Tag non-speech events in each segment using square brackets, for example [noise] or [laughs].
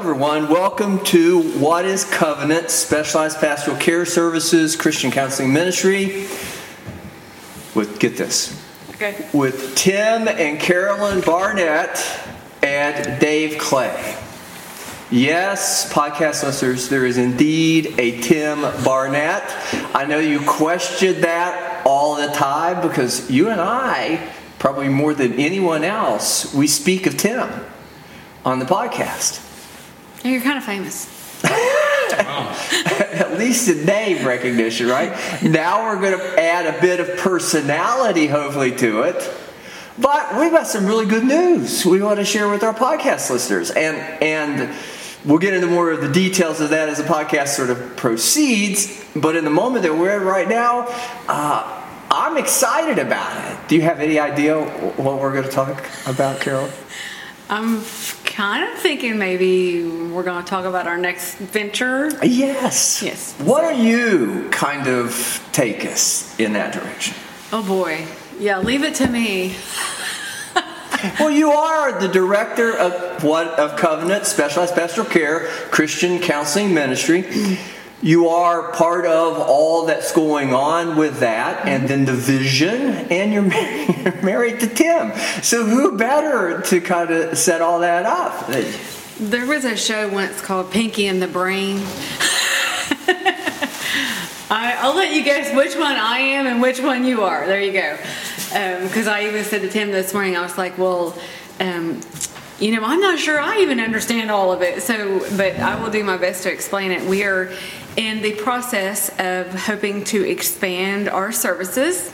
Hello, everyone. Welcome to What is Covenant Specialized Pastoral Care Services Christian Counseling Ministry. With get this, Okay. with Tim and Carolyn Barnett and Dave Clay. Yes, podcast listeners, there is indeed a Tim Barnett. I know you questioned that all the time because you and I, probably more than anyone else, we speak of Tim on the podcast. You're kind of famous. [laughs] At least a name recognition, right? now we're going to add a bit of personality, hopefully, to it. But we've got some really good news we want to share with our podcast listeners, and and we'll get into more of the details of that as the podcast sort of proceeds. But in the moment that we're in right now, uh, I'm excited about it. Do you have any idea what we're going to talk about, Carol? I'm kind of thinking maybe we're going to talk about our next venture. Yes. Yes. What do you kind of take us in that direction? Oh boy. Yeah, leave it to me. Well, you are the director of what of Covenant Specialized Pastoral Care Christian Counseling Ministry. You are part of all that's going on with that, and then the vision, and you're married, [laughs] you're married to Tim. So, who better to kind of set all that up? There was a show once called Pinky and the Brain. [laughs] I, I'll let you guess which one I am and which one you are. There you go. Because I even said to Tim this morning, I was like, well, um, you know, I'm not sure I even understand all of it. So, but I will do my best to explain it. We are in the process of hoping to expand our services,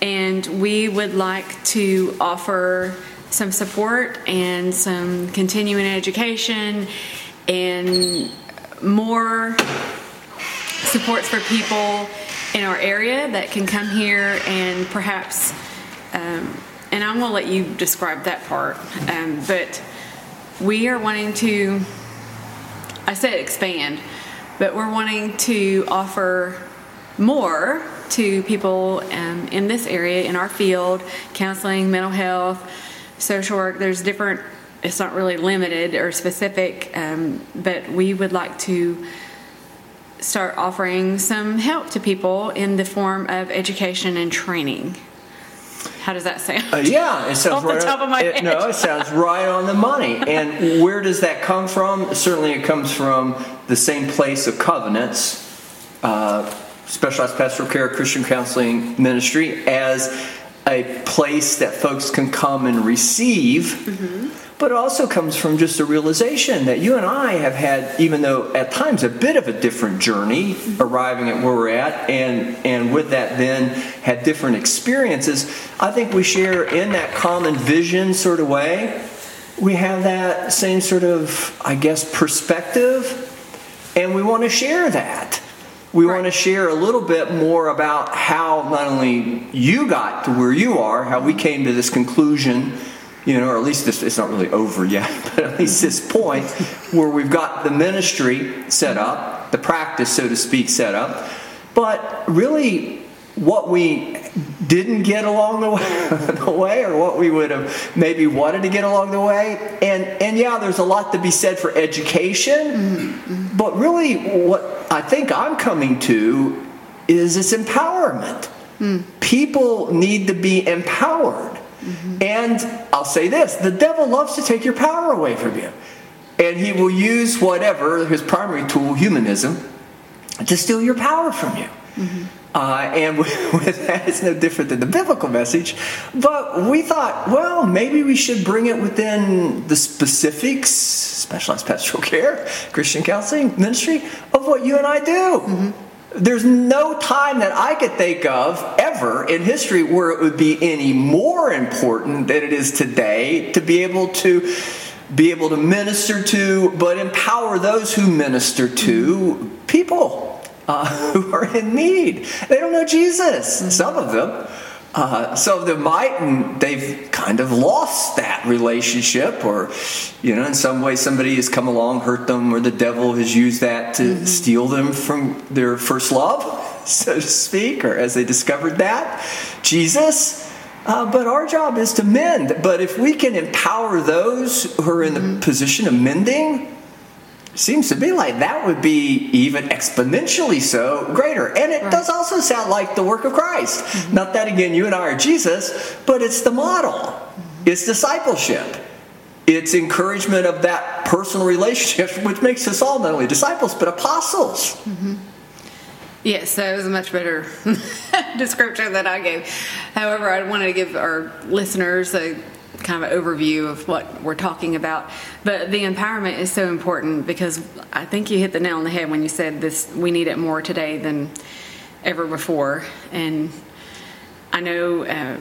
and we would like to offer some support and some continuing education and more supports for people in our area that can come here and perhaps um, and i'm going to let you describe that part um, but we are wanting to i said expand but we're wanting to offer more to people um, in this area in our field counseling mental health social work there's different it's not really limited or specific um, but we would like to start offering some help to people in the form of education and training. How does that sound? Uh, yeah, it sounds right. my it-. No, it sounds right on the money. And [laughs] where does that come from? Certainly, it comes from the same place of covenants, uh, specialized pastoral care, Christian counseling ministry, as a place that folks can come and receive. Mm-hmm. But it also comes from just a realization that you and I have had, even though at times a bit of a different journey arriving at where we're at, and, and with that then had different experiences. I think we share in that common vision sort of way. We have that same sort of, I guess, perspective, and we want to share that. We want to share a little bit more about how not only you got to where you are, how we came to this conclusion, you know, or at least this, it's not really over yet, [laughs] but at least this point where we've got the ministry set up, the practice, so to speak, set up, but really what we didn't get along the [laughs] way, the way or what we would have maybe wanted to get along the way and and yeah there's a lot to be said for education but really what i think i'm coming to is this empowerment. Hmm. People need to be empowered Mm-hmm. and i'll say this the devil loves to take your power away from you. And he will use whatever his primary tool humanism to steal your power from you. Mm-hmm. Uh, and [laughs] with, with that, it's no different than the biblical message. But we thought, well, maybe we should bring it within the specifics, specialized pastoral [laughs] care, Christian counseling ministry, of what you and I do. Mm-hmm. There's no time that I could think of ever in history where it would be any more important than it is today to be able to be able to minister to, but empower those who minister to people uh, [laughs] who are in need. They don't know Jesus, some of them. Uh, some of them might, they've kind of lost that relationship, or, you know, in some way somebody has come along, hurt them, or the devil has used that to steal them from their first love, [laughs] so to speak, or as they discovered that. Jesus. Uh, but our job is to mend. But if we can empower those who are in the position of mending, seems to be like that would be even exponentially so greater. And it Right. does also sound like the work of Christ. Mm-hmm. Not that again, you and I are Jesus, but it's the model. Mm-hmm. It's discipleship. It's encouragement of that personal relationship, [laughs] which makes us all not only disciples but apostles. Mm-hmm. Yes, that was a much better [laughs] description that I gave. However, I wanted to give our listeners a kind of an overview of what we're talking about. But the empowerment is so important because I think you hit the nail on the head when you said this we need it more today than ever before. And I know uh,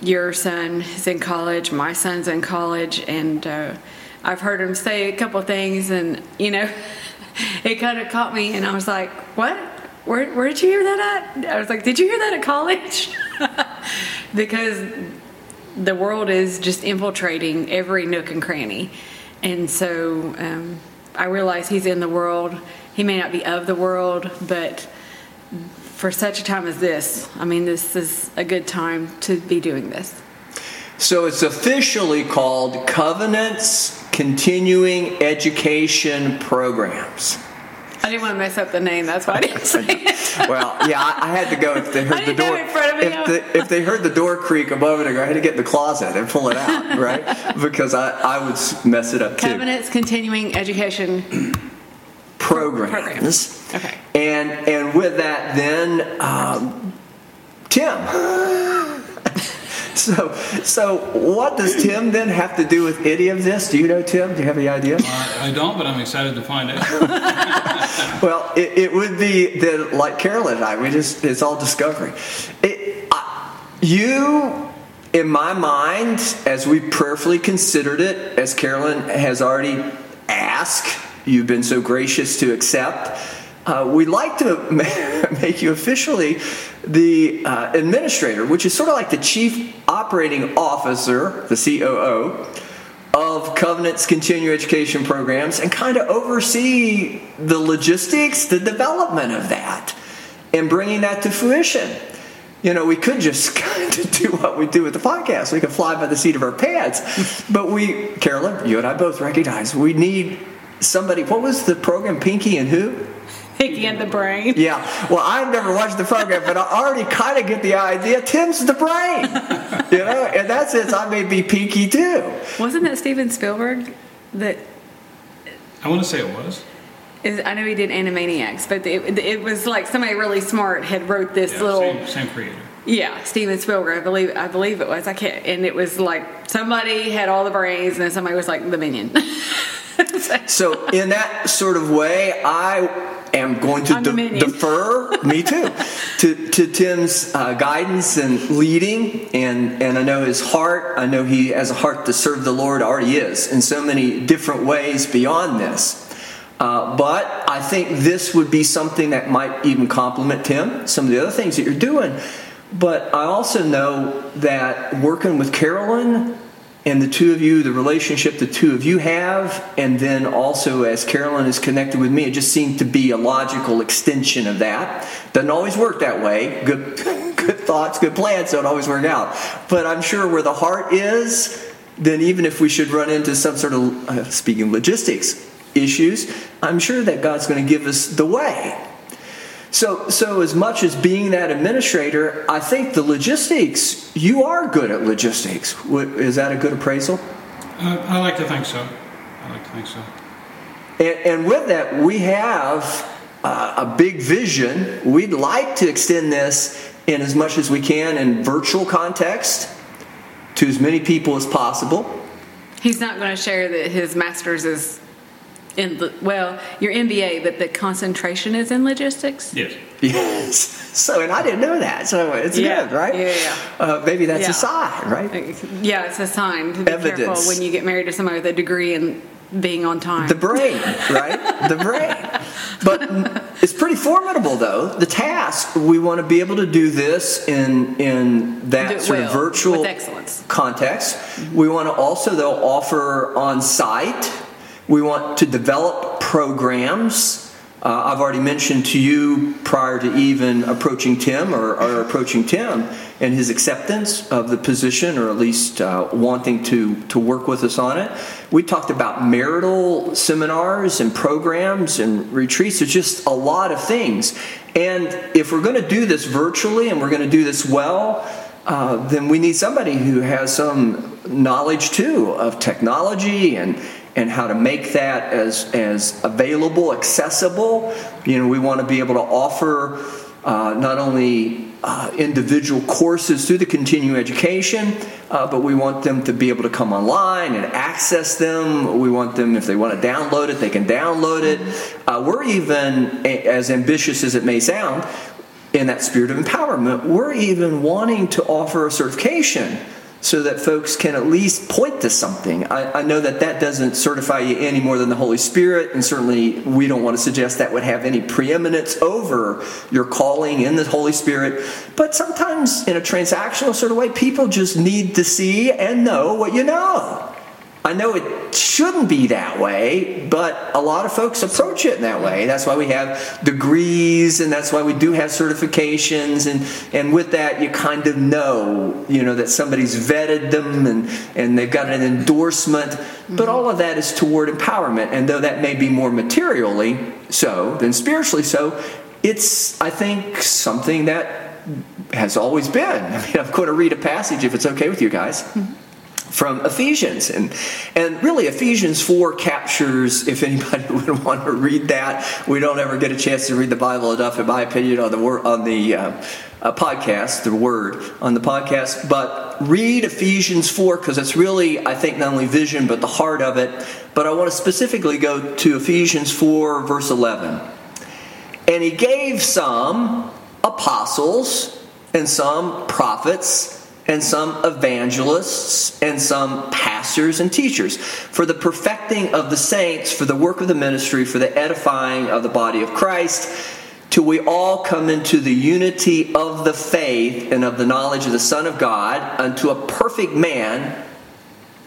your son is in college, my son's in college, and uh, I've heard him say a couple things, and you know, [laughs] it kind of caught me, and I was like, "What? Where, where did you hear that at?" I was like, "Did you hear that at college?" [laughs] because the world is just infiltrating every nook and cranny, and so um, I realize he's in the world. He may not be of the world, but for such a time as this, I mean, this is a good time to be doing this. So it's officially called Covenants Continuing Education Programs. I didn't want to mess up the name, that's why I didn't say it. Well, yeah, I, I had to go if they heard the door. in front of me. If, the, if they heard the door creak above it, I had to get in the closet and pull it out, [laughs] right? Because I, I would mess it up too. Covenants Continuing Education. Programs. Programs. Okay. And and with that, then um, Tim. [laughs] so so what does Tim then have to do with any of this? Do you know Tim? Do you have any idea? I I don't, but I'm excited to find out. [laughs] Well, it, it would be that, like Carolyn and I, we just, it's all discovery. It, I, you, in my mind, as we prayerfully considered it, as Carolyn has already asked, you've been so gracious to accept. Uh, we'd like to [laughs] make you officially the uh, administrator, which is sort of like the chief operating officer, the COO, of Covenant's continuing education programs and kind of oversee the logistics, the development of that, and bringing that to fruition. You know, we could just [laughs] kind of do what we do with the podcast. We could fly by the seat of our pants. [laughs] but we, Carolyn, you and I both recognize we need somebody. What was the program, Pinky and who? Pinky and the Brain. Yeah. Well, I've never watched the program, but I already kind of get the idea. Tim's the brain. [laughs] You know, in that sense, I may be Pinky too. Wasn't that Steven Spielberg that I want to say it was. is? I know he did Animaniacs, but it, it was like somebody really smart had wrote this Yeah, little. same, same creator. Yeah, Steven Spielberg. I believe. I believe it was. I can't. And it was like somebody had all the brains, and then somebody was like the minion. [laughs] So, in that sort of way, I am going to de- defer, me too, [laughs] to, to Tim's uh, guidance and leading. And, and I know his heart, I know he has a heart to serve the Lord, already is, in so many different ways beyond this. Uh, but I think this would be something that might even complement Tim, some of the other things that you're doing. But I also know that working with Carolyn and the two of you, the relationship the two of you have, and then also as Carolyn is connected with me, it just seemed to be a logical extension of that. Doesn't always work that way. Good, [laughs] good thoughts, good plans don't always work out. But I'm sure where the heart is, then even if we should run into some sort of, uh, speaking logistics issues, I'm sure that God's going to give us the way. So, so as much as being that administrator, I think the logistics, you are good at logistics. Is that a good appraisal? Uh, I like to think so. I like to think so. And, and with that, we have uh, a big vision. We'd like to extend this in as much as we can in virtual context to as many people as possible. He's not going to share that his master's is in the well, your MBA, but the concentration is in logistics. Yes. Yes. So, and I didn't know that. So it's Yeah. good, right? Yeah, yeah. Uh, maybe that's Yeah. a sign, right? Yeah, it's a sign to be Evidence. careful when you get married to somebody with a degree in being on time. The brain, right? The brain. But it's pretty formidable, though. The task we want to be able to do this in in that it sort of virtual with context. We want to also, though, offer on site. We want to develop programs Uh, I've already mentioned to you prior to even approaching Tim or, or approaching Tim and his acceptance of the position, or at least uh, wanting to, to work with us on it. We talked about marital seminars and programs and retreats. There's just a lot of things. And if we're going to do this virtually and we're going to do this well, uh, then we need somebody who has some knowledge too of technology and and how to make that as as available, accessible. You know, we want to be able to offer uh, not only uh, individual courses through the continuing education, uh, but we want them to be able to come online and access them. We want them, if they want to download it, they can download it. Uh, we're even, as ambitious as it may sound, in that spirit of empowerment, we're even wanting to offer a certification so that folks can at least point to something. I, I, know that that doesn't certify you any more than the Holy Spirit, and certainly we don't want to suggest that would have any preeminence over your calling in the Holy Spirit. But sometimes, in a transactional sort of way, people just need to see and know what you know. I know it shouldn't be that way, but a lot of folks approach it in that way. That's why we have degrees and that's why we do have certifications and, and with that you kind of know, you know, that somebody's vetted them and, and they've got an endorsement. Mm-hmm. But all of that is toward empowerment. And though that may be more materially so than spiritually so, it's I think something that has always been. [laughs] I mean, I'm going to read a passage if it's okay with you guys. Mm-hmm from Ephesians. And, and really, Ephesians 4 captures, if anybody [laughs] would want to read that, we don't ever get a chance to read the Bible enough, in my opinion, on the, on the uh, uh, podcast, the word on the podcast. But read Ephesians 4 because it's really, I think, not only vision, but the heart of it. But I want to specifically go to Ephesians 4, verse 11. And he gave some apostles and some prophets and some evangelists, and some pastors and teachers, for the perfecting of the saints, for the work of the ministry, for the edifying of the body of Christ, till we all come into the unity of the faith and of the knowledge of the Son of God, unto a perfect man.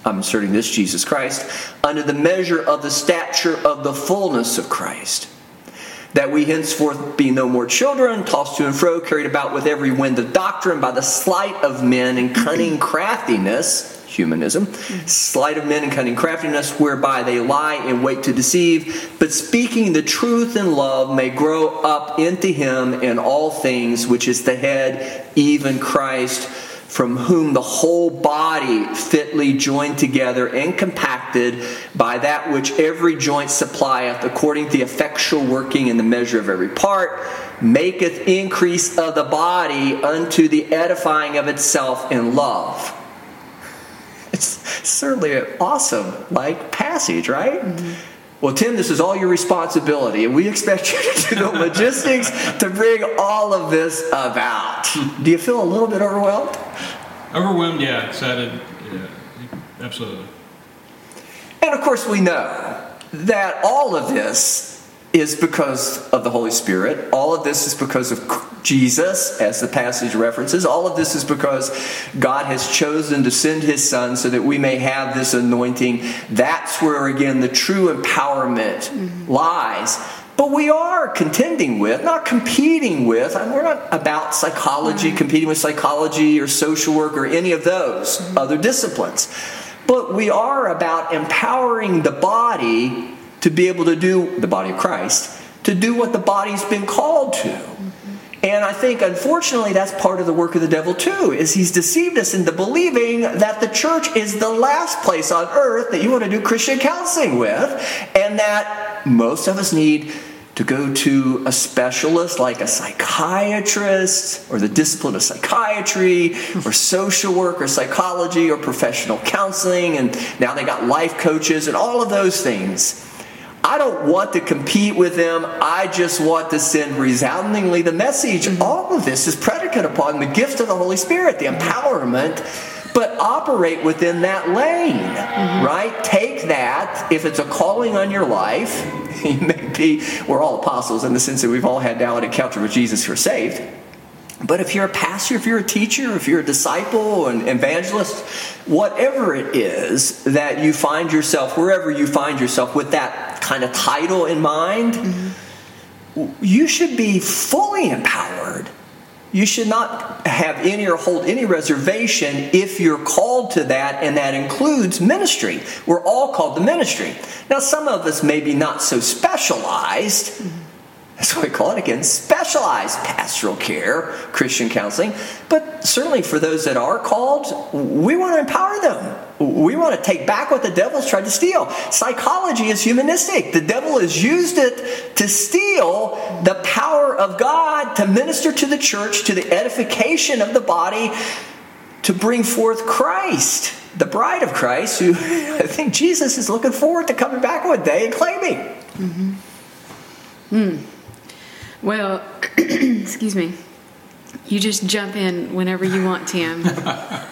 I'm inserting this, Jesus Christ, under the measure of the stature of the fullness of Christ that we henceforth be no more children, tossed to and fro, carried about with every wind of doctrine by the sleight of men and cunning [clears throat] craftiness, humanism, sleight of men and cunning craftiness, whereby they lie in wait to deceive, but speaking the truth in love may grow up into him in all things, which is the head, even Christ from whom the whole body fitly joined together and compacted by that which every joint supplieth according to the effectual working in the measure of every part maketh increase of the body unto the edifying of itself in love it's certainly an awesome like passage right mm-hmm. Well, Tim, this is all your responsibility, and we expect you to do the [laughs] logistics to bring all of this about. Do you feel a little bit overwhelmed? Overwhelmed, yeah. Excited, yeah. Absolutely. And of course, we know that all of this is because of the Holy Spirit. All of this is because of Jesus, as the passage references. All of this is because God has chosen to send his Son so that we may have this anointing. That's where, again, the true empowerment mm-hmm. lies. But we are contending with, not competing with, we're not about psychology, mm-hmm. competing with psychology or social work or any of those mm-hmm. other disciplines. But we are about empowering the body to be able to do, the body of Christ, to do what the body's been called to. And I think, unfortunately, that's part of the work of the devil too. Is he's deceived us into believing that the church is the last place on earth that you want to do Christian counseling with, and that most of us need to go to a specialist like a psychiatrist or the discipline of psychiatry or social work or psychology or professional counseling, and now they got life coaches and all of those things. I don't want to compete with them. I just want to send resoundingly the message. Mm-hmm. All of this is predicated upon the gift of the Holy Spirit, the empowerment, but operate within that lane, mm-hmm. right? Take that. If it's a calling on your life, [laughs] you may be, we're all apostles in the sense that we've all had now an encounter with Jesus who are saved. But if you're a pastor, if you're a teacher, if you're a disciple, an evangelist, whatever it is that you find yourself, wherever you find yourself with that kind of title in mind, mm-hmm. you should be fully empowered. You should not have any or hold any reservation if you're called to that, and that includes ministry. We're all called to ministry. Now, some of us may be not so specialized. That's what we call it again specialized pastoral care, Christian counseling. But certainly for those that are called, we want to empower them. We want to take back what the devil's tried to steal. Psychology is humanistic. The devil has used it to steal the power of God to minister to the church, to the edification of the body, to bring forth Christ, the bride of Christ, who [laughs] I think Jesus is looking forward to coming back one day and claiming. Mm-hmm. Hmm. Well, [clears throat] excuse me. You just jump in whenever you want, Tim. [laughs] I,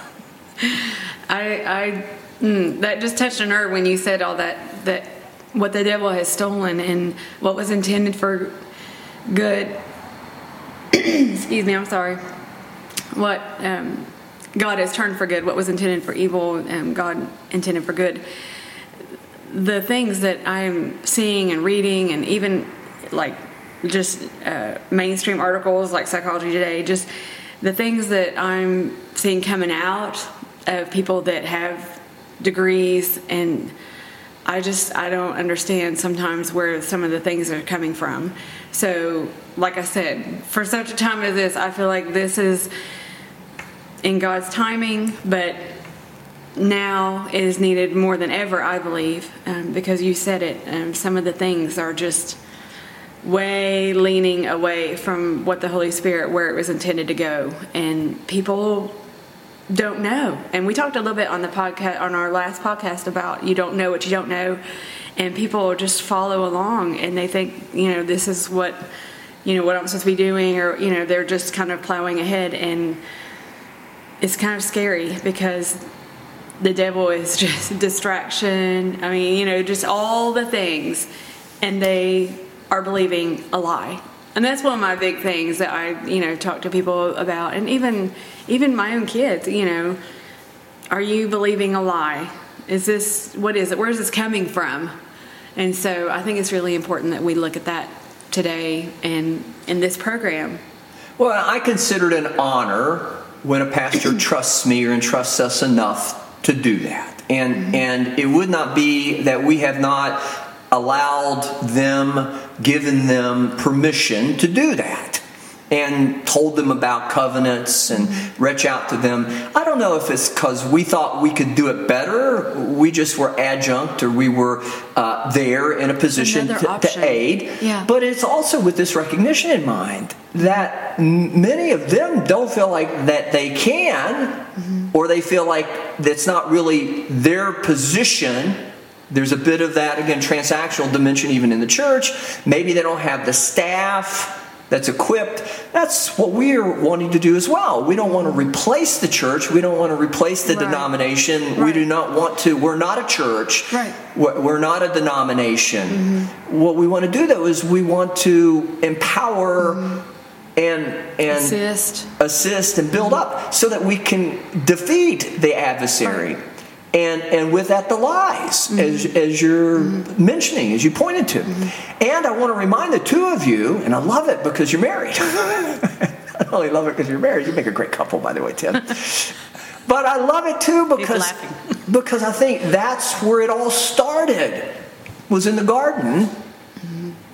I mm, that just touched a nerve when you said all that that what the devil has stolen and what was intended for good. [clears throat] excuse me, I'm sorry. What um, God has turned for good, what was intended for evil, um, God intended for good. The things that I'm seeing and reading, and even like just uh, mainstream articles like Psychology Today, just the things that I'm seeing coming out of people that have degrees and I just I don't understand sometimes where some of the things are coming from. So, like I said, for such a time as this, I feel like this is in God's timing, but now is needed more than ever, I believe, um, because you said it. Um, some of the things are just way leaning away from what the Holy Spirit, where it was intended to go, and people don't know. And we talked a little bit on the podcast on our last podcast about you don't know what you don't know, and people just follow along and they think you know this is what you know what I'm supposed to be doing, or you know they're just kind of plowing ahead, and it's kind of scary because the devil is [laughs] just distraction. I mean, you know, just all the things, and they are believing a lie and that's one of my big things that I, you know, talk to people about, and even even my own kids. You know, are you believing a lie? Is this what is it? Where is this coming from? And so I think it's really important that we look at that today and in this program. Well, I consider it an honor when a pastor [clears throat] trusts me or entrusts us enough to do that. And mm-hmm. and it would not be that we have not allowed them, given them permission to do that and told them about covenants and reach out to them. I don't know if it's because we thought we could do it better. We just were adjunct or we were uh, there in a position to, to, aid. Yeah. But it's also with this recognition in mind that many of them don't feel like that they can mm-hmm. or they feel like that's not really their position there's a bit of that, again, transactional dimension even in the church. Maybe they don't have the staff that's equipped. That's what we're wanting to do as well. We don't want to replace the church. We don't want to replace the right. denomination. Right. We do not want to. We're not a church. Right. We're not a denomination. Mm-hmm. What we want to do, though, is we want to empower. Mm-hmm. And, and assist assist and build up so that we can defeat the adversary and and with that the lies mm-hmm. as, as you're mm-hmm. mentioning as you pointed to mm-hmm. and i want to remind the two of you and i love it because you're married [laughs] i only love it because you're married you make a great couple by the way tim but i love it too because [laughs] because i think that's where it all started was in the garden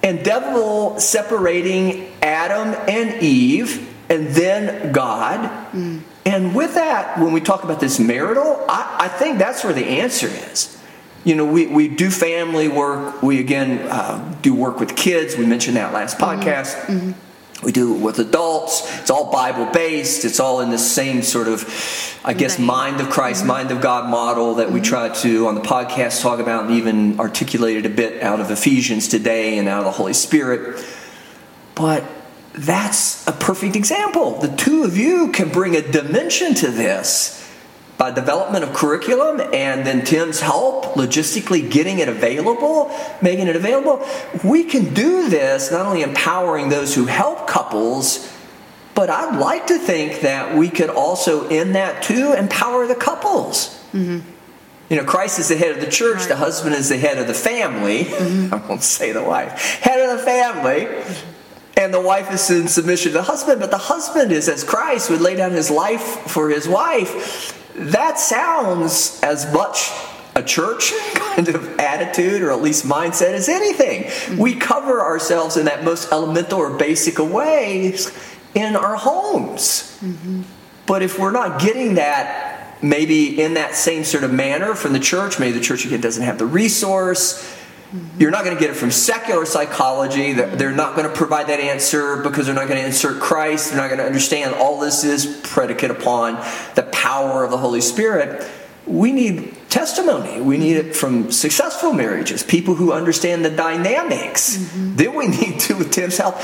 and devil separating adam and eve and then god mm. And with that, when we talk about this marital, I, I think that's where the answer is. You know, we, we do family work. We, again, uh, do work with kids. We mentioned that last mm-hmm. podcast. Mm-hmm. Mm-hmm. We do it with adults. It's all Bible based. It's all in the same sort of, I guess, mind of Christ, mm-hmm. mind of God model that we mm-hmm. try to, on the podcast, talk about and even articulated a bit out of Ephesians today and out of the Holy Spirit. But that's a perfect example. The two of you can bring a dimension to this by development of curriculum and then Tim's help logistically getting it available, making it available. We can do this not only empowering those who help couples, but I'd like to think that we could also, in that too, empower the couples. Mm-hmm. You know, Christ is the head of the church, right. the husband is the head of the family. Mm-hmm. [laughs] I won't say the wife, head of the family and the wife is in submission to the husband, but the husband is as Christ would lay down his life for his wife. That sounds as much a church [laughs] kind of attitude or at least mindset as anything. We cover ourselves in that most elemental or basic of ways in our homes. Mm-hmm. But if we're not getting that maybe in that same sort of manner from the church, maybe the church again doesn't have the resource. Mm-hmm. You're not going to get it from secular psychology. They're not going to provide that answer because they're not going to insert Christ. They're not going to understand all this is predicate upon the power of the Holy Spirit. We need testimony. We need it from successful marriages, people who understand the dynamics. Mm-hmm. Then we [laughs] need to, with Tim's help,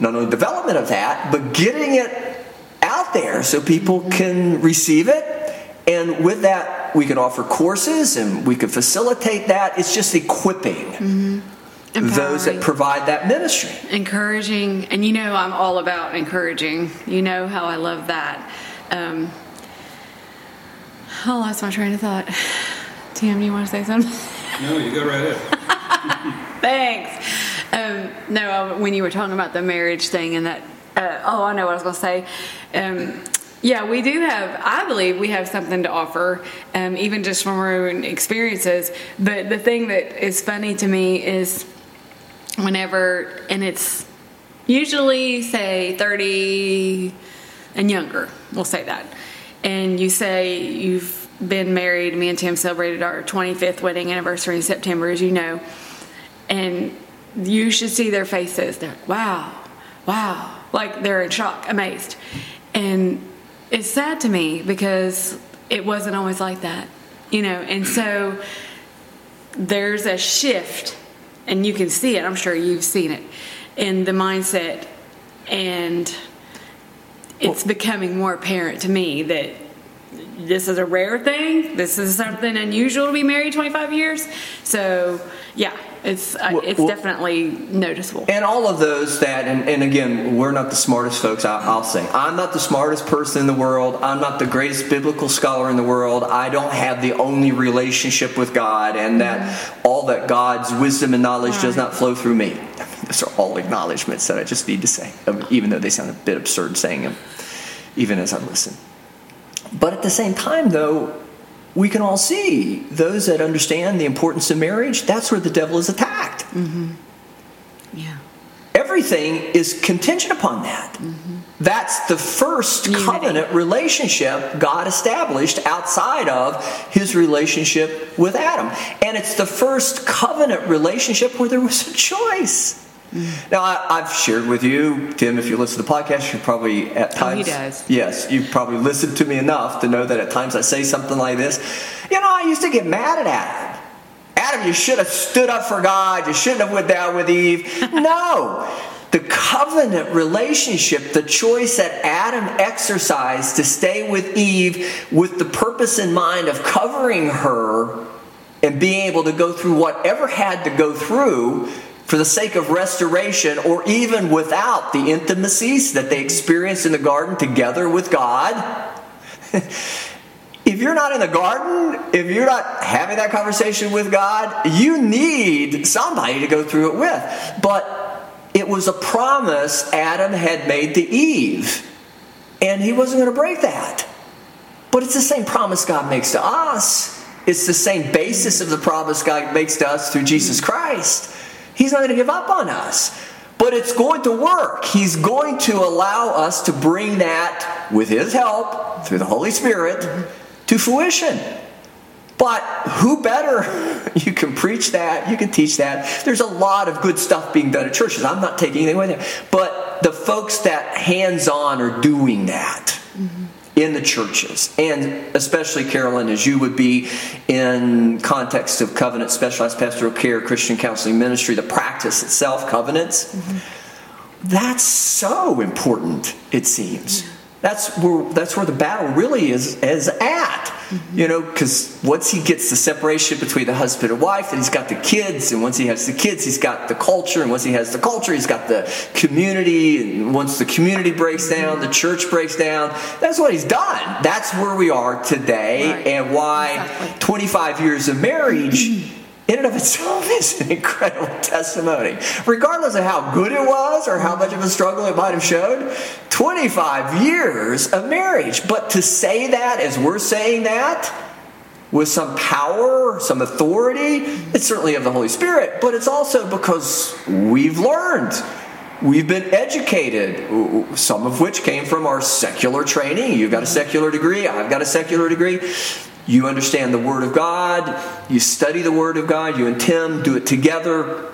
not only development of that, but getting it out there so people mm-hmm. can receive it. And with that, we can offer courses and we can facilitate that. It's just equipping. Mm-hmm. Those that provide that ministry. Encouraging. And you know, I'm all about encouraging. You know how I love that. Um, I lost my train of thought. [sighs] Tim, you want to say something? No, you go right ahead. [laughs] Thanks. Um, no, when you were talking about the marriage thing and that, uh, oh, I know what I was going to say. Um, yeah, we do have, I believe we have something to offer, um, even just from our own experiences. But the thing that is funny to me is whenever, and it's usually, say, 30 and younger, we'll say that and you say you've been married, me and Tim celebrated our 25th wedding anniversary in September, as you know, and you should see their faces. They're like, wow, wow, like they're in shock, amazed. And it's sad to me because it wasn't always like that, you know, and so there's a shift, and you can see it, I'm sure you've seen it, in the mindset and it's becoming more apparent to me that this is a rare thing. This is something unusual to be married 25 years. So, yeah, it's uh, well, it's well, definitely noticeable. And all of those that, and, and again, we're not the smartest folks. I, will say, I'm not the smartest person in the world. I'm not the greatest biblical scholar in the world. I don't have the only relationship with God, and that mm-hmm. all that God's wisdom and knowledge right. does not flow through me. [laughs] those are all acknowledgments that I just need to say, even though they sound a bit absurd saying them, even as I listen. But at the same time, though, we can all see those that understand the importance of marriage, that's where the devil is attacked. Mm-hmm. Yeah. Everything is contingent upon that. Mm-hmm. That's the first Unity. covenant relationship God established outside of his relationship with Adam. And it's the first covenant relationship where there was a choice. Mm. Now, I, have shared with you, Tim, if you listen to the podcast, you probably at times. Oh, he does. Yes, you've probably listened to me enough to know that at times I say something like this. You know, I used to get mad at Adam. Adam, you should have stood up for God. You shouldn't have went down with Eve. [laughs] no. The covenant relationship, the choice that Adam exercised to stay with Eve with the purpose in mind of covering her and being able to go through whatever had to go through for the sake of restoration, or even without the intimacies that they experienced in the garden together with God. [laughs] if you're not in the garden, if you're not having that conversation with God, you need somebody to go through it with. But it was a promise Adam had made to Eve, and he wasn't going to break that. But it's the same promise God makes to us. It's the same basis of the promise God makes to us through Jesus Christ. He's not going to give up on us. But it's going to work. He's going to allow us to bring that, with His help, through the Holy Spirit, to fruition. But who better? [laughs] You can preach that, you can teach that. There's a lot of good stuff being done at churches. I'm not taking anything away there. But the folks that hands on are doing that. Mm-hmm in the churches, and especially Carolyn, as you would be in context of covenant, specialized pastoral care, Christian counseling ministry, the practice itself, covenants. Mm-hmm. That's so important. It seems. That's where that's where the battle really is is at. Mm-hmm. You know, because once he gets the separation between the husband and wife, and he's got the kids, and once he has the kids, he's got the culture, and once he has the culture, he's got the community, and once the community breaks mm-hmm. down, the church breaks down. That's what he's done. That's where we are today, right. and why exactly. 25 years of marriage [clears throat] in and of itself [laughs] is an incredible testimony. Regardless of how good it was or how much of a struggle it might have showed, 25 years of marriage. But to say that as we're saying that, with some power, some authority, it's certainly of the Holy Spirit, but it's also because we've learned. We've been educated, some of which came from our secular training. You've got a secular degree, I've got a secular degree. You understand the Word of God, you study the Word of God, you and Tim do it together.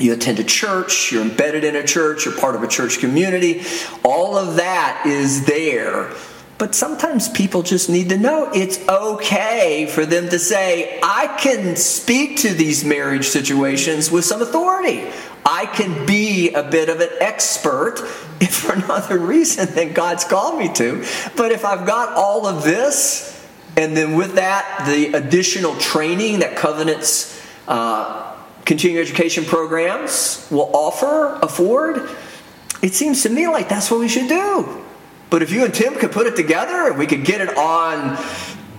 You attend a church, you're embedded in a church, you're part of a church community. All of that is there. But sometimes people just need to know it's okay for them to say, I can speak to these marriage situations with some authority. I can be a bit of an expert if for another reason than God's called me to. But if I've got all of this, and then with that, the additional training that Covenant's uh, continuing education programs will offer, afford, it seems to me like that's what we should do. But if you and Tim could put it together and we could get it on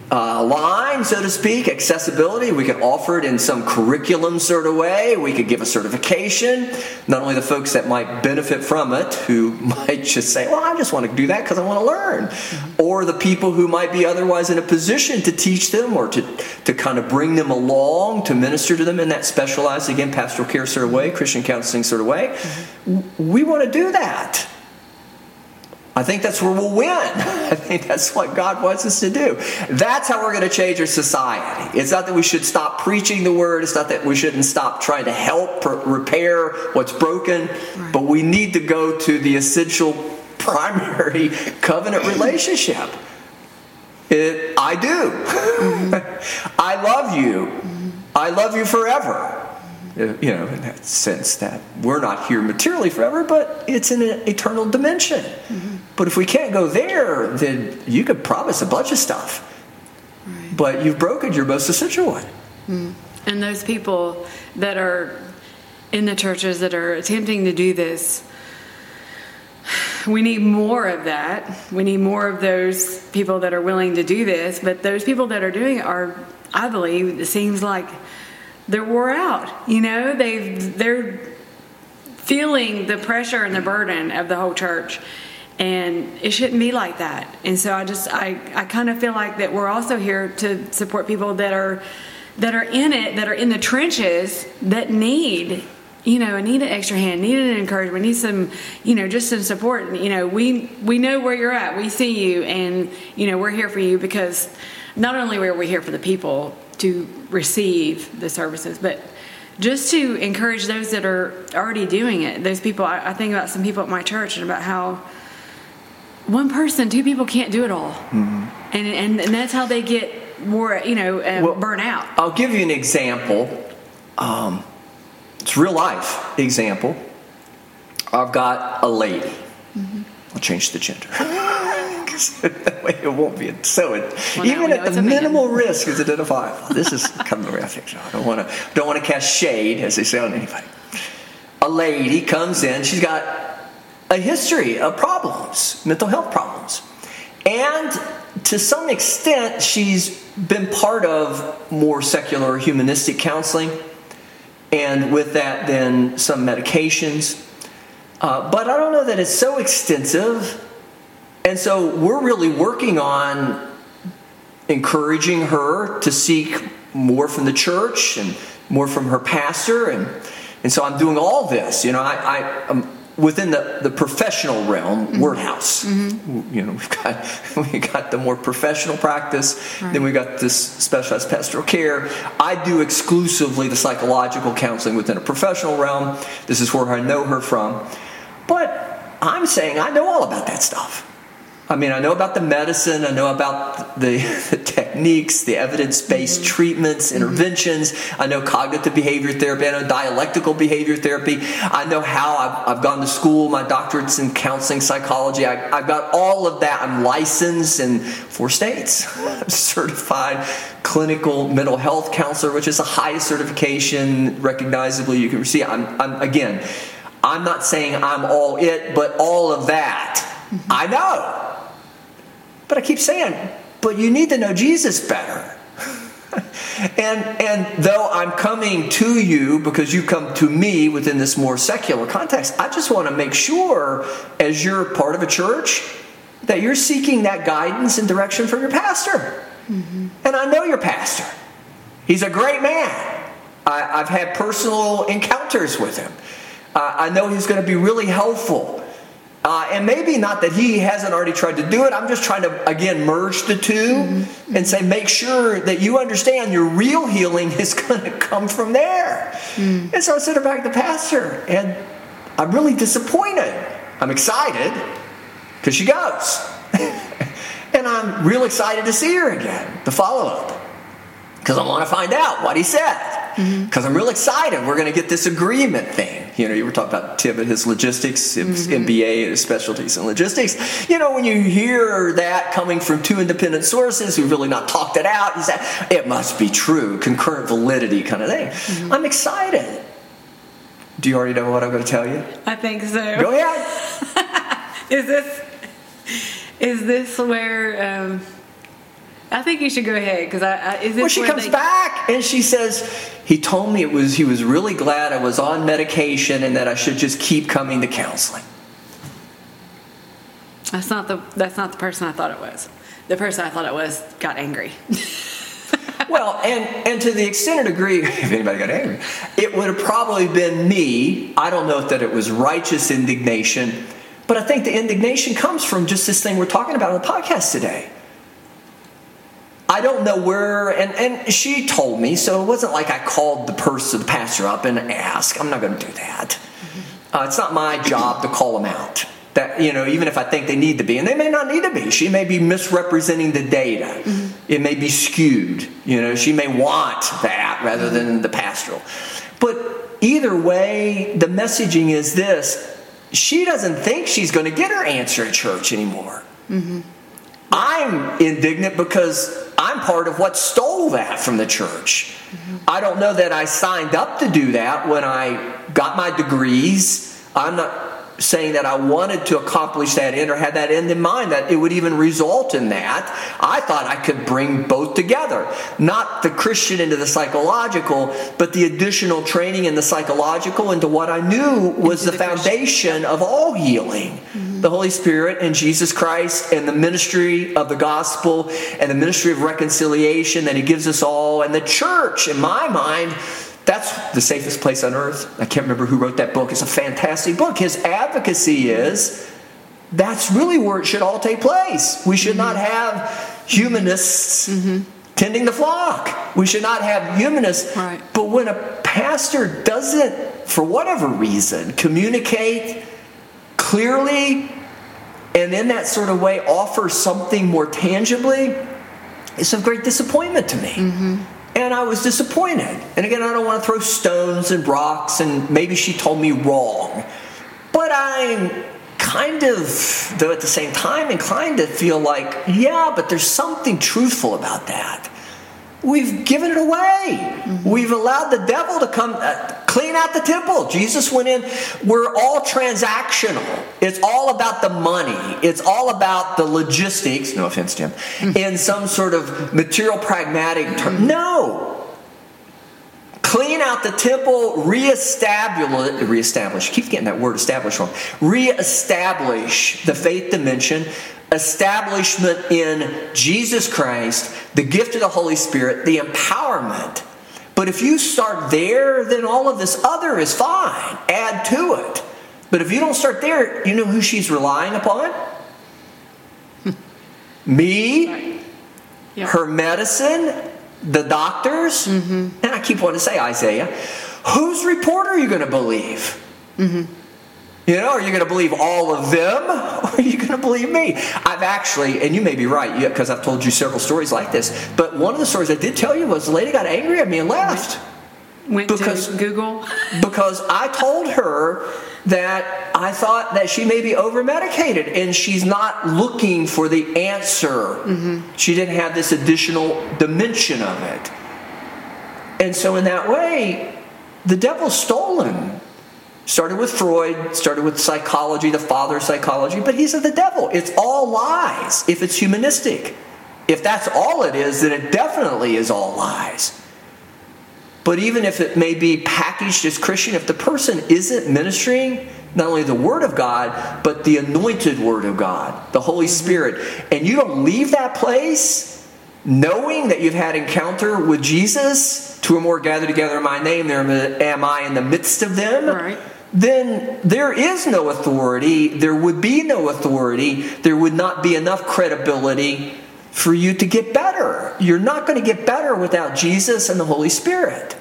uh, line, so to speak, accessibility. We could offer it in some curriculum sort of way. We could give a certification. Not only the folks that might benefit from it, who [laughs] might just say, Well, I just want to do that because I want to learn. Mm-hmm. Or the people who might be otherwise in a position to teach them or to, to kind of bring them along, to minister to them in that specialized, again, pastoral care sort of way, Christian counseling sort of way. Mm-hmm. We want to do that. I think that's where we'll win. [laughs] I think that's what God wants us to do. That's how we're going to change our society. It's not that we should stop preaching the word. It's not that we shouldn't stop trying to help repair what's broken. Right. But we need to go to the essential [laughs] primary covenant relationship. It, I do. Mm-hmm. [laughs] I love you. Mm-hmm. I love you forever. Uh, you know, in that sense that we're not here materially forever, but it's in an eternal dimension. Mm-hmm. But if we can't go there, then you could promise a bunch of stuff, right. but you've broken your most essential one. Mm. And those people that are in the churches that are attempting to do this, we need more of that. We need more of those people that are willing to do this. But those people that are doing it are, I believe, it seems like they're wore out. You know, they they're feeling the pressure and the burden of the whole church. And it shouldn't be like that. And so I just I, I kind of feel like that we're also here to support people that are that are in it, that are in the trenches that need you know, need an extra hand, need an encouragement, need some, you know, just some support. You know, we we know where you're at. We see you, and you know, we're here for you because not only are we here for the people, to receive the services, but just to encourage those that are already doing it. Those people, I, I think about some people at my church and about how one person, two people can't do it all, mm-hmm. and, and and that's how they get more, you know, uh, well, burn out. I'll give you an example. Um, it's real life example. I've got a lady. Mm-hmm. I'll change the gender. [laughs] that way [laughs] it won't be so. It, well, even at the minimal risk is identifiable. This is kind of the way I think. So I don't want to don't want to cast shade, as they say on anybody. A lady comes in. She's got a history of problems, mental health problems, and to some extent, she's been part of more secular humanistic counseling, and with that, then some medications. Uh, but I don't know that it's so extensive and so we're really working on encouraging her to seek more from the church and more from her pastor. And, and so I'm doing all this. You know, I, I am within the, the professional realm, mm-hmm. Word House. Mm-hmm. You know, we've got [laughs] we got the more professional practice, right. then we got this specialized pastoral care. I do exclusively the psychological counseling within a professional realm. This is where I know her from. But I'm saying I know all about that stuff. I mean, I know about the medicine, I know about the, [laughs] the techniques, the evidence based mm-hmm. treatments, mm-hmm. interventions. Mm-hmm. I know cognitive behavior therapy, I know dialectical behavior therapy. I know how I've, I've gone to school, my doctorate's in counseling psychology. I, have got all of that. I'm licensed in four states. [laughs] I'm certified clinical mental health counselor, which is the highest certification recognizably you can receive. I'm, I'm again, I'm not saying I'm all it, but all of that. Mm-hmm. I know. But I keep saying, but you need to know Jesus better. [laughs] And and though I'm coming to you because you come to me within this more secular context, I just want to make sure as you're part of a church that you're seeking that guidance and direction from your pastor. Mm-hmm. And I know your pastor. He's a great man. I, have had personal encounters with him. Uh, I know he's going to be really helpful. Uh, and maybe not that he hasn't already tried to do it. I'm just trying to, again, merge the 2 mm-hmm. and say, make sure that you understand your real healing is [laughs] going to come from there. Mm. And so I sent her back to the pastor, and I'm really disappointed. I'm excited because she goes. [laughs] and I'm real excited to see her again, the follow up because I want to find out what he said. Because mm-hmm. I'm real excited. We're going to get this agreement thing. You know, you were talking about Tim and his logistics, his mm-hmm. MBA and his specialties in logistics. You know, when you hear that coming from two independent sources who've really not talked it out, you say, it must be true, concurrent validity kind of thing. Mm-hmm. I'm excited. Do you already know what I'm going to tell you? I think so. Go ahead. [laughs] is this is this where um, I think you should go ahead because I, I is well, she comes they... back and she says he told me it was he was really glad I was on medication and that I should just keep coming to counseling. That's not the that's not the person I thought it was. The person I thought it was got angry. [laughs] well, and and to the extent or degree, [laughs] if anybody got angry, it would have probably been me. I don't know if that it was righteous indignation, but I think the indignation comes from just this thing we're talking about on the podcast today I don't know where, and, and she told me, so it wasn't like I called the person, the pastor up and asked. I'm not going to do that. Uh, it's not my job to call them out. That you know, even if I think they need to be, and they may not need to be. She may be misrepresenting the data. Mm-hmm. It may be skewed. You know, she may want that rather than the pastoral. But either way, the messaging is this: she doesn't think she's going to get her answer at church anymore. Mm-hmm. I'm indignant because I'm part of what stole that from the church. Mm-hmm. I don't know that I signed up to do that when I got my degrees. I'm not saying that I wanted to accomplish that end or had that end in mind, that it would even result in that. I thought I could bring both together. Not the Christian into the psychological, but the additional training in the psychological into what I knew was the, the, foundation of all healing. Mm-hmm. The Holy Spirit and Jesus Christ and the ministry of the gospel and the ministry of reconciliation that He gives us all, and the church, in my mind, that's the safest place on earth. I can't remember who wrote that book. It's a fantastic book. His advocacy is that's really where it should all take place. We should not have humanists mm-hmm. tending the flock. We should not have humanists. Right. But when a pastor doesn't, for whatever reason, communicate clearly and in that sort of way offer something more tangibly, it's a great disappointment to me. Mm-hmm. And I was disappointed. And again, I don't want to throw stones and rocks, and maybe she told me wrong. But I'm kind of, though at the same time, inclined to feel like, yeah, but there's something truthful about that. We've given it away. Mm-hmm. We've allowed the devil to come uh, clean out the temple. Jesus went in. We're all transactional. It's all about the money. It's all about the logistics. No offense. Mm-hmm. In some sort of material pragmatic term. No. Clean out the temple, reestablish, reestablish, keep getting that word establish wrong. Reestablish the faith dimension establishment in Jesus Christ, the gift of the Holy Spirit, the empowerment. But if you start there, then all of this other is fine. Add to it. But if you don't start there, you know who she's relying upon? Hmm. Me, yep. her medicine, the doctors. Mm-hmm. And I keep wanting to say, Isaiah, whose report are you going to believe? Mm-hmm. You know, are you going to believe all of them [laughs] or are you going to believe me? I've actually, and you may be right because I've told you several stories like this, but one of the stories I did tell you was the lady got angry at me and left. Went because, to Google? because I told her that I thought that she may be over medicated and she's not looking for the answer. Mm-hmm. She didn't have this additional dimension of it. And so, in that way, the devil's stolen Started with Freud, started with psychology, the father of psychology, but he's of the devil. It's all lies if it's humanistic. If that's all it is, then it definitely is all lies. But even if it may be packaged as Christian, if the person isn't ministering not only the Word of God, but the anointed Word of God, the Holy mm-hmm. Spirit, and you don't leave that place knowing that you've had encounter with Jesus, two or more gathered together in my name, there am I in the midst of them. Right. Then there is no authority, there would be no authority, there would not be enough credibility for you to get better. You're not going to get better without Jesus and the Holy Spirit.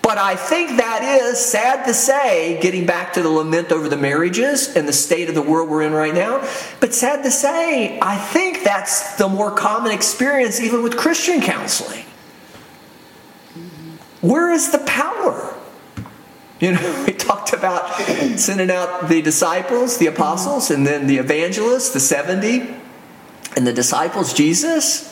But I think that is sad to say, getting back to the lament over the marriages and the state of the world we're in right now. But sad to say, I think that's the more common experience even with Christian counseling. Where is the power? You know, [laughs] we talked about sending out the disciples, the apostles, and then the evangelists, the 70, and the disciples, Jesus.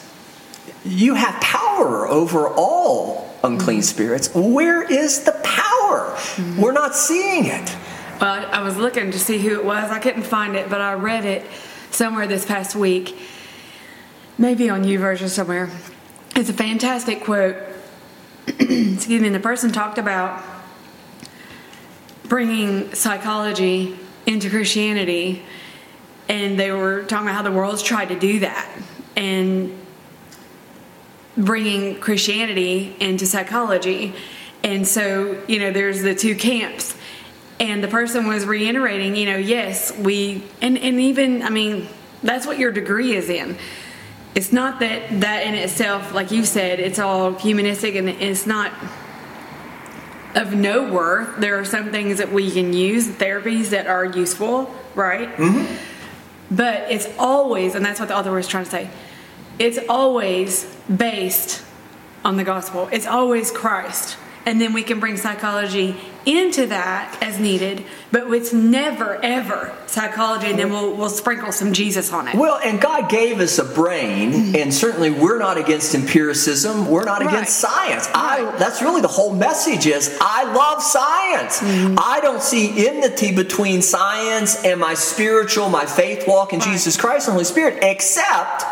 You have power over all unclean mm-hmm. spirits. Where is the power? Mm-hmm. We're not seeing it. Well, I was looking to see who it was. I couldn't find it, but I read it somewhere this past week. Maybe on YouVersion somewhere. It's a fantastic quote. [clears throat] Excuse me. And the person talked about bringing psychology into Christianity, and they were talking about how the world's tried to do that. And bringing Christianity into psychology. And so, you know, there's the two camps. And the person was reiterating, you know, yes, we, and, and even, I mean, that's what your degree is in. It's not that that in itself, like you said, it's all humanistic and it's not of no worth. There are some things that we can use, therapies that are useful, right? Mm-hmm. But it's always, and that's what the author was trying to say, it's always based on the gospel. It's always Christ. And then we can bring psychology into that as needed, but it's never ever psychology, and then we'll we'll sprinkle some Jesus on it. Well, and God gave us a brain, and certainly we're not against empiricism. We're not Right. against science. I that's really the whole message is I love science. Mm-hmm. I don't see enmity between science and my spiritual, my faith walk in Right. Jesus Christ and Holy Spirit, except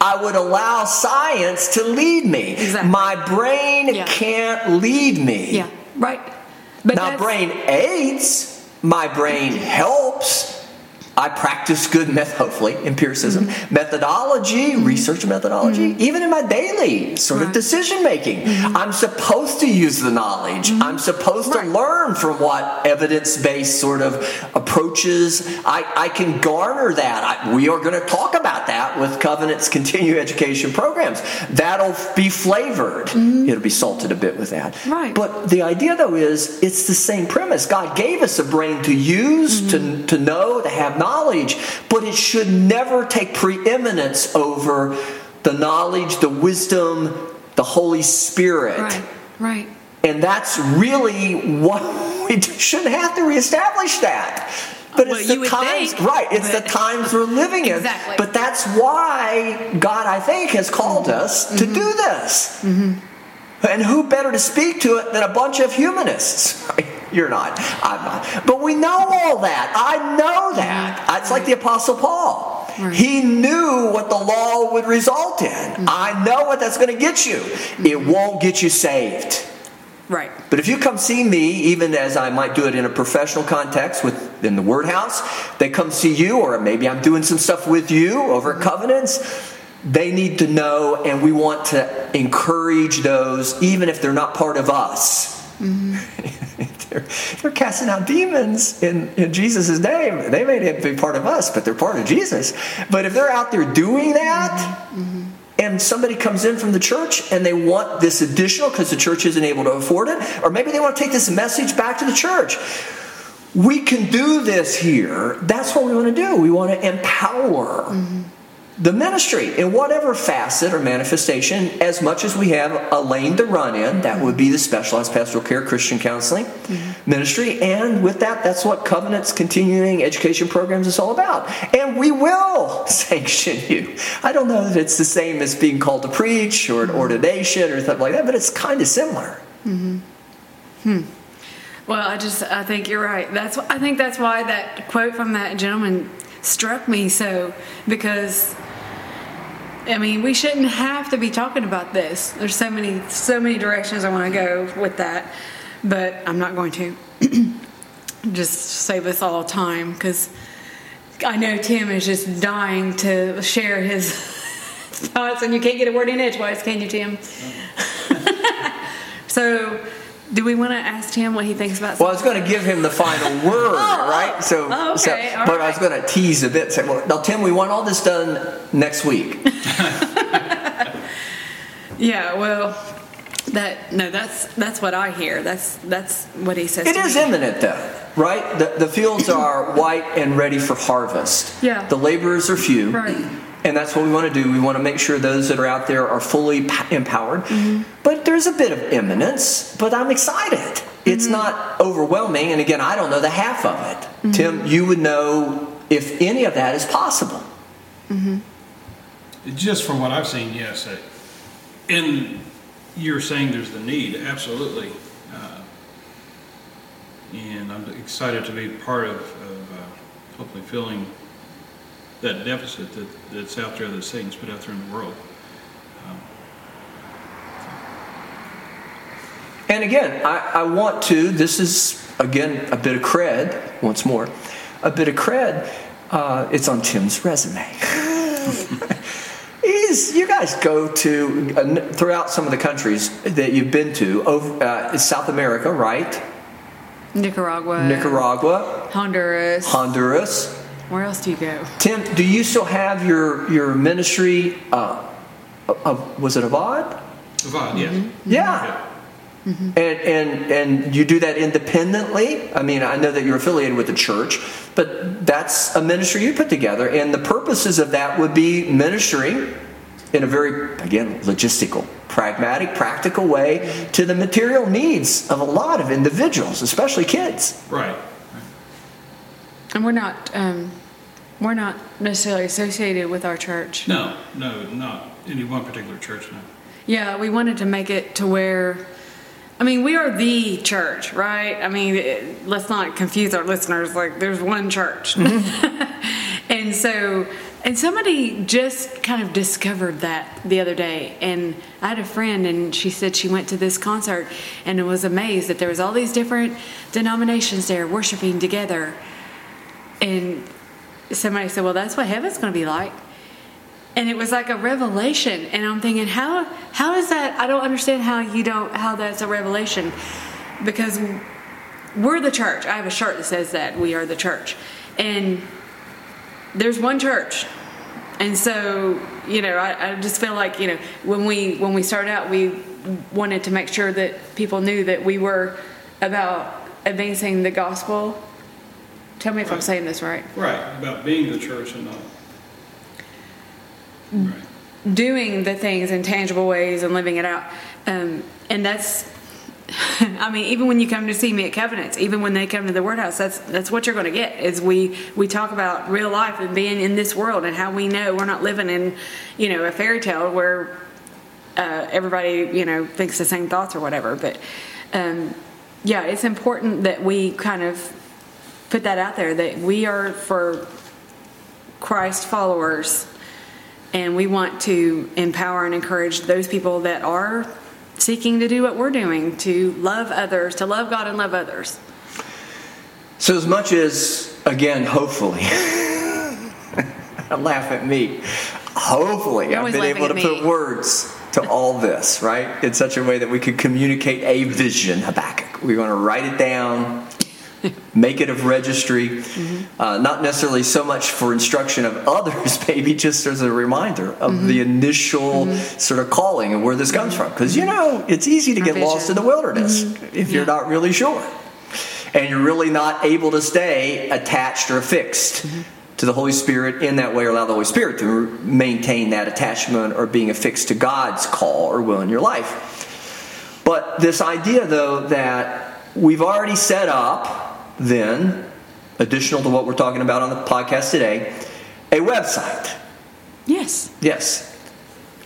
I would allow science to lead me. Exactly. My brain Yeah. can't lead me. Yeah, right. But now, brain aids, my brain helps. I practice good meth, hopefully, empiricism, Mm-hmm. methodology, research methodology, even in my daily sort of decision making. I'm supposed to use the knowledge. I'm supposed Mm-hmm. Right. to learn from what evidence based sort of approaches. I, I can garner that. I, we are going to talk about that with Covenant's continuing education programs. That'll be flavored, it'll be salted a bit with that. Mm-hmm. Right. But the idea, though, is it's the same premise. God gave us a brain to use, Mm-hmm. to, to know, to have knowledge, but it should never take preeminence over the knowledge, the wisdom, the Holy Spirit. right, right. And that's really what [laughs] we shouldn't have to reestablish that. But Well, it's the times, think, right? It's but- the times we're living in. Exactly. But that's why God, I think, has called us to Mm-hmm. do this. And who better to speak to it than a bunch of humanists? [laughs] You're not. I'm not. But we know all that. I know that. It's like the Apostle Paul. Right. He knew what the law would result in. Mm-hmm. I know what that's going to get you. Mm-hmm. It won't get you saved. Right. But if you come see me, even as I might do it in a professional context within the Word House, they come see you, or maybe I'm doing some stuff with you over at mm-hmm. Covenants. They need to know, and we want to encourage those, even if they're not part of us. [laughs] [laughs] they're, they're casting out demons in, in Jesus' name. They may not be part of us, but they're part of Jesus. But if they're out there doing that, and somebody comes in from the church and they want this additional because the church isn't able to afford it, or maybe they want to take this message back to the church. We can do this here. That's what we want to do. We want to empower the ministry in whatever facet or manifestation, as much as we have a lane to run in, that would be the specialized pastoral care Christian counseling mm-hmm. ministry. And with that, that's what Covenant's continuing education programs is all about. And we will [laughs] sanction you. I don't know that it's the same as being called to preach or an ordination or something like that, but it's kind of similar. Mm-hmm. Hmm. Well, I just I think you're right. That's I think that's why that quote from that gentleman struck me so because I mean, we shouldn't have to be talking about this. There's so many, so many directions I want to go with that, but I'm not going to. [clears throat] just save us all time because I know Tim is just dying to share his [laughs] thoughts, and you can't get a word in edgewise, can you, Tim? [laughs] so, do we want to ask Tim what he thinks about? Well, I was going to give him the final [laughs] word, Oh, oh right? oh, So, oh, so okay, all but I was going to tease a bit. Say, well, now, Tim, we want all this done next week. [laughs] [laughs] Yeah, well, that no, that's that's what I hear. That's that's what he says. It is me. imminent, though, right? The, the fields are [clears throat] white and ready for harvest. Yeah. The laborers are few. Right. And that's what we want to do. We want to make sure those that are out there are fully p- empowered. But there's a bit of imminence, but I'm excited. It's not overwhelming. And again, I don't know the half of it. Tim, you would know if any of that is possible. Just from what I've seen, yes. And you're saying there's the need, absolutely. Uh, And I'm excited to be part of, of uh, hopefully filling that deficit that, that's out there that Satan's put out there in the world. And again, I, I want to, this is, again, a bit of cred, once more, a bit of cred. Uh, it's on Tim's resume. [laughs] is you guys go to, uh, throughout some of the countries that you've been to, over, uh, South America, right? Nicaragua, Nicaragua, Honduras. Honduras. Where else do you go? Tim, do you still have your, your ministry? Uh, of, was it Avad? Avad, yes. Yeah. And, and and you do that independently. I mean, I know that you're affiliated with the church, but that's a ministry you put together, and the purposes of that would be ministering in a very again logistical, pragmatic, practical way to the material needs of a lot of individuals, especially kids. Right. right. And we're not um, we're not necessarily associated with our church. No, no, not any one particular church, no. Yeah, we wanted to make it to where, I mean, we are the church, right? I mean, it, let's not confuse our listeners. Like, there's one church, mm-hmm. [laughs] and so, and somebody just kind of discovered that the other day. And I had a friend, and she said she went to this concert and was amazed that there was all these different denominations there worshiping together. And somebody said, "Well, that's what heaven's going to be like." and it was like a revelation. And i'm thinking how how is that i don't understand how you don't how that's a revelation. Because we're the church. I have a shirt that says that we are the church. And there's one church. And so you know I, I just feel like you know when we when we started out we wanted to make sure that people knew that we were about advancing the gospel tell me if i'm Right. saying this right Right, about being the church and not. Right. doing the things in tangible ways and living it out. Um, and that's, [laughs] I mean, even when you come to see me at Covenants, even when they come to the Word House, that's that's what you're going to get. Is we we talk about real life and being in this world and how we know we're not living in, you know, a fairy tale where uh, everybody you know thinks the same thoughts or whatever. But um, yeah, it's important that we kind of put that out there that we are for Christ followers and we want to empower and encourage those people that are seeking to do what we're doing to love others, to love God and love others. So, as much as, again, hopefully, [laughs] laugh at me, hopefully, I've been able to at put words to all this, right? In such a way that we could communicate a vision, Habakkuk. We want to write it down, [laughs] make it of registry, Mm-hmm. uh, not necessarily so much for instruction of others, [laughs] maybe just as a reminder of Mm-hmm. the initial sort of calling and where this comes from. Because, you know, it's easy to Our get lost in the wilderness if you're not really sure and you're really not able to stay attached or affixed to the Holy Spirit in that way, or allow the Holy Spirit to maintain that attachment or being affixed to God's call or will in your life. But this idea, though, that we've already set up, then, additional to what we're talking about on the podcast today, a website. Yes. Yes.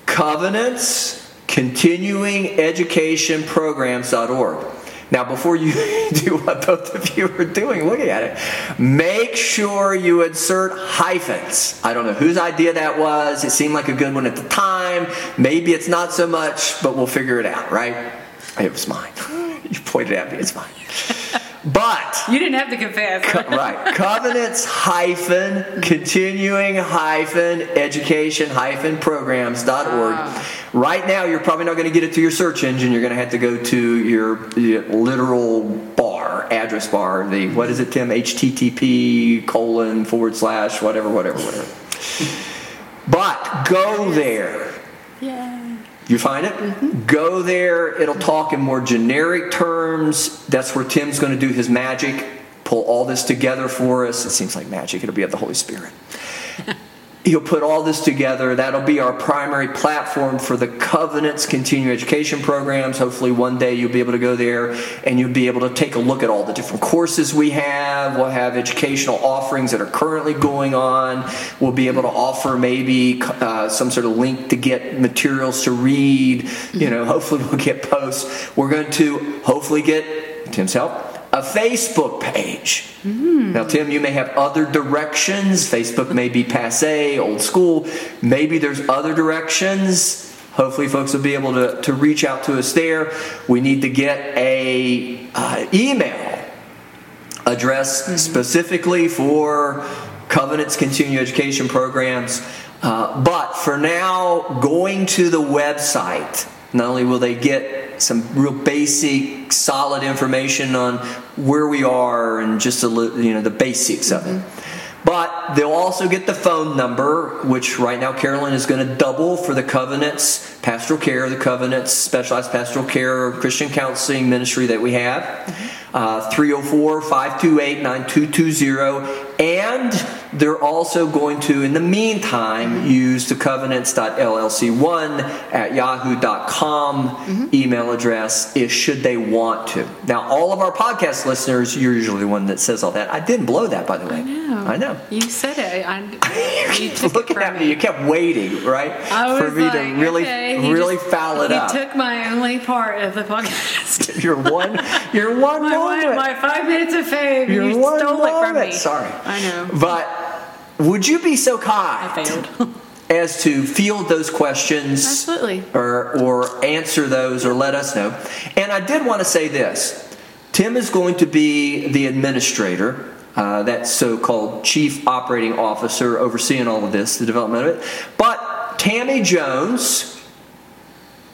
Covenants Continuing Education Programs.org. Now, before you [laughs] do what both of you are doing, looking at it, make sure you insert hyphens. I don't know whose idea that was. It seemed like a good one at the time. Maybe it's not so much, but we'll figure it out, right? It was mine. [laughs] You pointed at me, it's fine. But You didn't have to confess. Co- right. [laughs] Covenants hyphen continuing hyphen education hyphen programs.org. Ah. Right now, you're probably not going to get it to your search engine. You're going to have to go to your, your literal bar, address bar. The what is it, Tim? HTTP colon forward slash whatever, whatever, whatever. But go there. You find it? Mm-hmm. Go there. It'll talk in more generic terms. That's where Tim's going to do his magic, pull all this together for us. It seems like magic. It'll be of the Holy Spirit. [laughs] He'll put all this together. That'll be our primary platform for the Covenants continuing education programs. Hopefully, one day you'll be able to go there and you'll be able to take a look at all the different courses we have. We'll have educational offerings that are currently going on. We'll be able to offer maybe uh, some sort of link to get materials to read. You know, hopefully, we'll get posts. We're going to hopefully get Tim's help a Facebook page. Now, Tim, you may have other directions. Facebook may be passe, old school. Maybe there's other directions. Hopefully, folks will be able to, to reach out to us there. We need to get a uh, email address specifically for Covenant's continuing education programs. Uh, but for now, going to the website, not only will they get some real basic, solid information on where we are and just a little, you know the basics of it. Mm-hmm. But they'll also get the phone number, which right now Carolyn is going to double for the Covenants pastoral care, the Covenants specialized pastoral care Christian counseling ministry that we have. Mm-hmm. Uh, 304 528 9220. And they're also going to, in the meantime, use the covenants.llc1 at yahoo.com email address if should they want to. Now, all of our podcast listeners, you're usually the one that says all that. I didn't blow that, by the way. I know. I know. You said it. I, [laughs] you You took looking it at from me, you kept waiting, right? For me like, to really, okay, really just- foul it he up. took my only part of the podcast. [laughs] you're one, You're one [laughs] one, my five minutes of fame. your you stole it from me. Sorry. I know. But would you be so kind I failed. [laughs] as to field those questions Absolutely. or or answer those or let us know? And I did want to say this: Tim is going to be the administrator. Uh, that so-called chief operating officer overseeing all of this, the development of it. But Tammy Jones,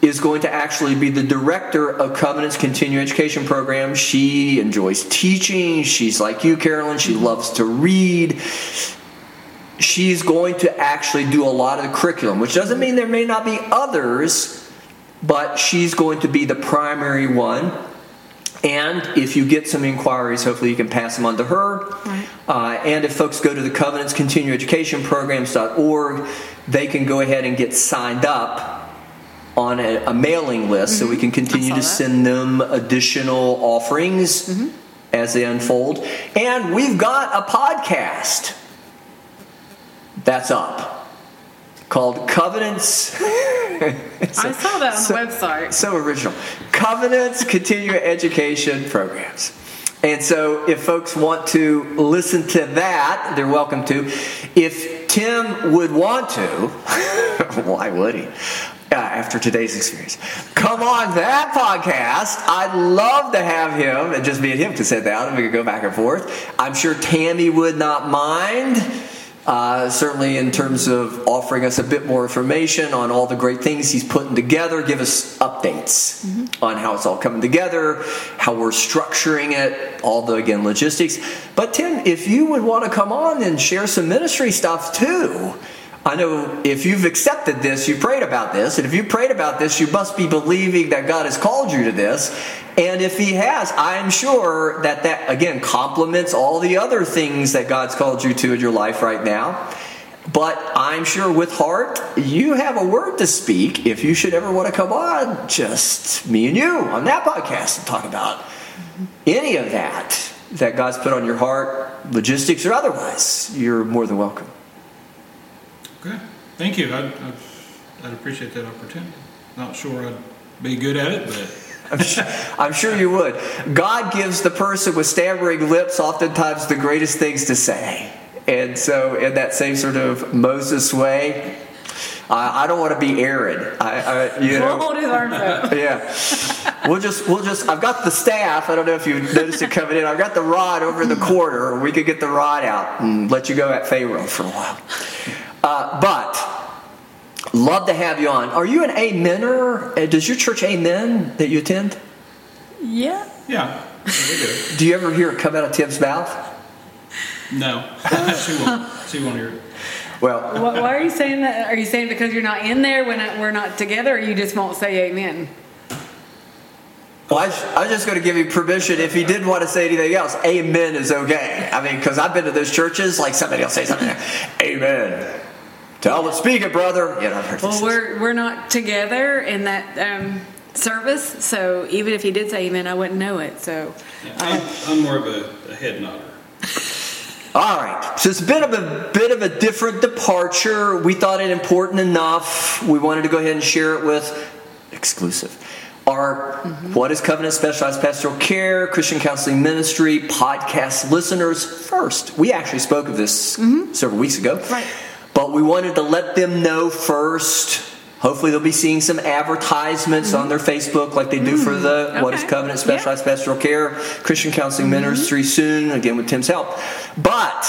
is going to actually be the director of Covenant's continuing education program. She enjoys teaching. She's like you, Carolyn. She loves to read. She's going to actually do a lot of the curriculum, which doesn't mean there may not be others, but she's going to be the primary one. And if you get some inquiries, hopefully you can pass them on to her. Right. Uh, and if folks go to the Covenants Continuing Education Programs.org, they can go ahead and get signed up on a, a mailing list so we can continue Mm-hmm. To that. send them additional offerings Mm-hmm. as they unfold. And we've got a podcast that's up called Covenants. [laughs] [laughs] I saw that on so- the website. so original. Covenants Continuing Education Programs. And so, if folks want to listen to that, they're welcome to. If Tim would want to, [laughs] why would he? After today's experience, come on that podcast. I'd love to have him, and just me and him to sit down and we could go back and forth. I'm sure Tammy would not mind. Uh, certainly, in terms of offering us a bit more information on all the great things he's putting together, give us updates on how it's all coming together, how we're structuring it, all the again logistics. But Tim, if you would want to come on and share some ministry stuff too. I know if you've accepted this, you prayed about this, and if you prayed about this, you must be believing that God has called you to this. And if He has, I'm sure that that again complements all the other things that God's called you to in your life right now. But I'm sure with heart, you have a word to speak if you should ever want to come on, just me and you on that podcast and talk about any of that that God's put on your heart, logistics or otherwise. You're more than welcome. Okay, thank you. I'd, I'd- I'd appreciate that opportunity. Not sure I'd be good at it, but I'm sure, I'm sure you would. God gives the person with stammering lips oftentimes the greatest things to say. And so, in that same sort of Moses way, I, I don't want to be Aaron. I, I you know, We'll hold his arms up. yeah. We'll just, we'll just, I've got the staff. I don't know if you noticed it coming in. I've got the rod over in the corner. We could get the rod out and let you go at Pharaoh for a while. Uh, but, love to have you on. Are you an amener? Uh, Does your church amen that you attend? Yeah. Yeah, do. [laughs] Do you ever hear it come out of Tim's mouth? No, [laughs] she won't, she won't hear it. Well, Why, why are you saying that? Are you saying because you're not in there when we're not together, or you just won't say amen? well I, was- I was just going to give you permission if he didn't want to say anything else. Amen is okay. I mean, because I've been to those churches, like somebody will say something, amen. Tell him, speak it, brother. You know, I've this. Well, we're we're not together in that um, service, so even if he did say amen, I wouldn't know it. So Yeah, I'm, I'm more of a, a head nodder. All right. So it's a bit of a bit of a different departure. We thought it important enough. We wanted to go ahead and share it with exclusive. Our What is Covenant Specialized Pastoral Care, Christian Counseling Ministry podcast listeners first. We actually spoke of this several weeks ago. Right. But we wanted to let them know first. Hopefully, they'll be seeing some advertisements on mm-hmm. their Facebook, like they do for the mm-hmm. What is Okay. Covenant Yeah. Specialized Pastoral Care, Christian Counseling mm-hmm. Ministry soon, again with Tim's help. But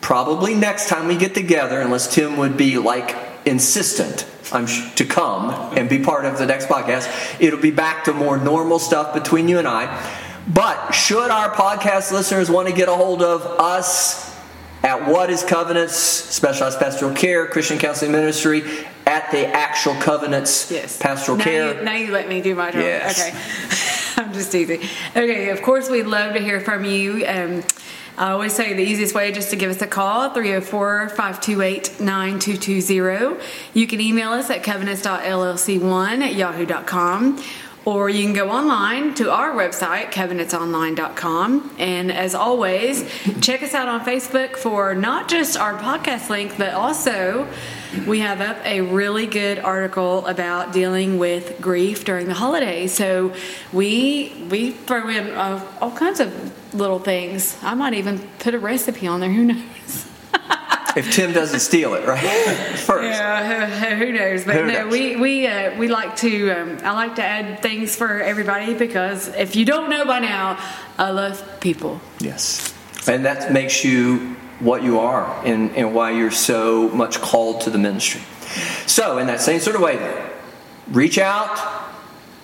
probably next time we get together, unless Tim would be like insistent I'm sh- to come and be part of the next podcast, it'll be back to more normal stuff between you and I. But should our podcast listeners want to get a hold of us at What is Covenants, Specialized Pastoral Care, Christian Counseling Ministry, at the actual Covenants yes, Pastoral now Care. You, now you let me do my job. Yes. Okay, [laughs] I'm just teasing. Okay, of course we'd love to hear from you. Um, I always say the easiest way just to give us a call 304-528-9220. You can email us at covenants.llc1 at yahoo.com. Or you can go online to our website, covenantsonline.com. And as always, check us out on Facebook for not just our podcast link, but also we have up a really good article about dealing with grief during the holidays. So we we throw in uh, all kinds of little things. I might even put a recipe on there. Who knows? If Tim doesn't steal it, right? [laughs] First. Yeah, who, who knows? But Who no, knows? we we uh, we like to. Um, I like to add things for everybody because if you don't know by now, I love people. Yes. And that makes you what you are and, and why you're so much called to the ministry. So, in that same sort of way, reach out.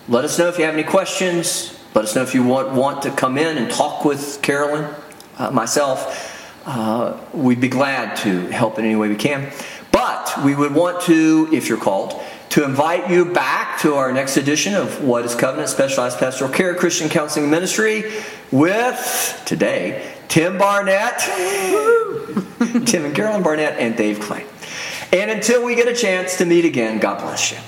Let us know if you have any questions. Let us know if you want, want to come in and talk with Carolyn, uh, myself. Uh, we'd be glad to help in any way we can. But we would want to, if you're called, to invite you back to our next edition of What is Covenant Specialized Pastoral Care Christian Counseling Ministry with today Tim Barnett, [laughs] Tim and Carolyn Barnett, and Dave Clay. And until we get a chance to meet again, God bless you.